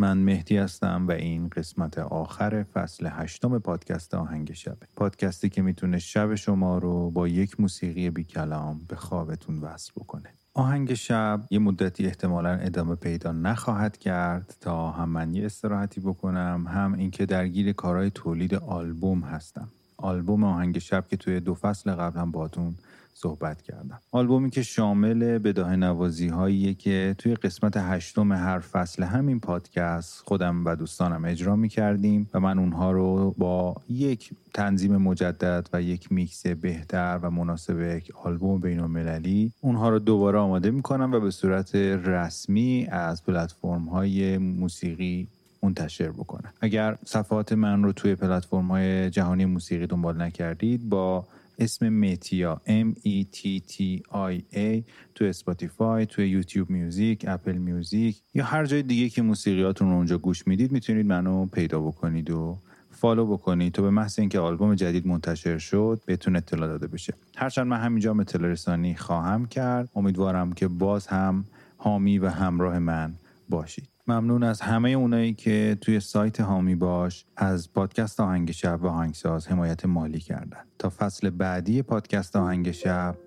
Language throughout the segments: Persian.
من مهدی هستم و این قسمت آخر فصل هشتم پادکست آهنگ شبه پادکستی که می‌تونه شب شما رو با یک موسیقی بی کلام به خوابتون وصل بکنه. آهنگ شب یه مدتی احتمالا ادامه پیدا نخواهد کرد تا هم من یه استراحتی بکنم هم اینکه درگیر کارهای تولید آلبوم هستم. آلبوم آهنگ شب که توی دو فصل قبل هم باتون صحبت کردم. آلبومی که شامل بداهه نوازی هاییه که توی قسمت هشتم هر فصل همین پادکست خودم و دوستانم اجرا می کردیم و من اونها رو با یک تنظیم مجدد و یک میکس بهتر و مناسب یک آلبوم بین المللی اونها رو دوباره آماده می کنم و به صورت رسمی از پلتفرم های موسیقی منتشر بکنم. اگر صفحات من رو توی پلتفرم های جهانی موسیقی دنبال نکردید با اسم متیا M E T T I A تو اسپاتیفای تو یوتیوب میوزیک اپل میوزیک یا هر جای دیگه که موسیقیاتون رو اونجا گوش می‌دید می‌تونید منو پیدا بکنید و follow بکنید تو به محض اینکه آلبوم جدید منتشر شد بهتون اطلاع داده بشه. هرچند من همینجا اطلاع رسانی خواهم کرد امیدوارم که باز هم حامی و همراه من باشید. ممنون از همه اونایی که توی سایت هامی باش از پادکست آهنگ شب و آهنگساز حمایت مالی کردن. تا فصل بعدی پادکست آهنگ شب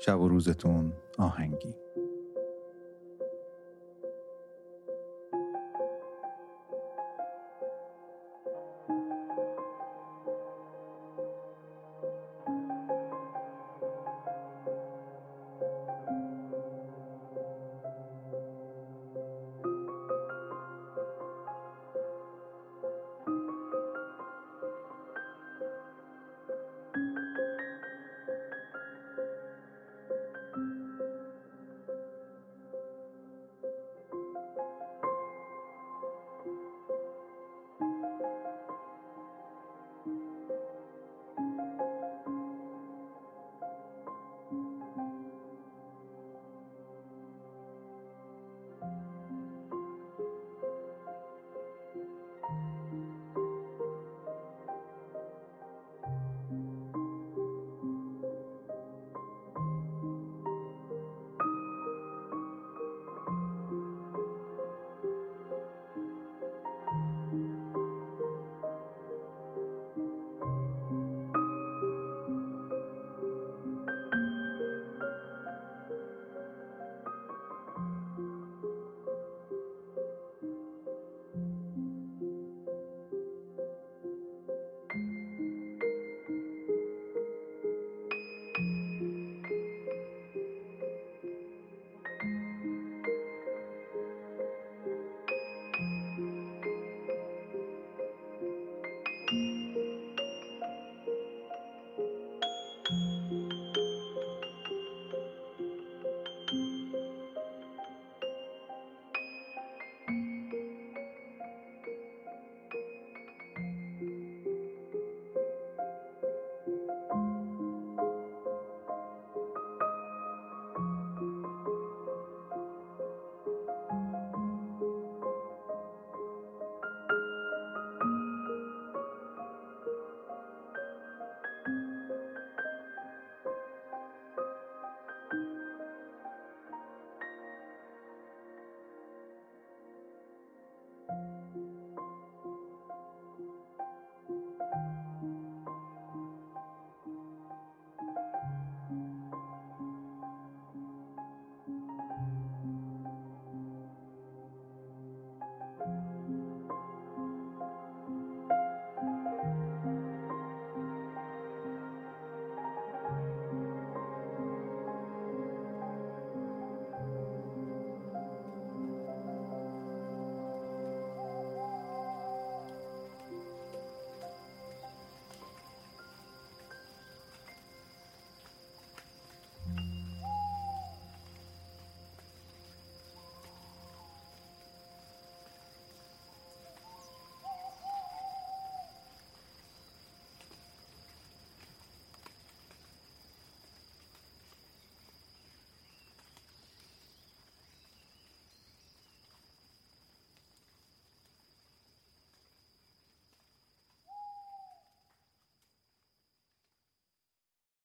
شب و روزتون آهنگی.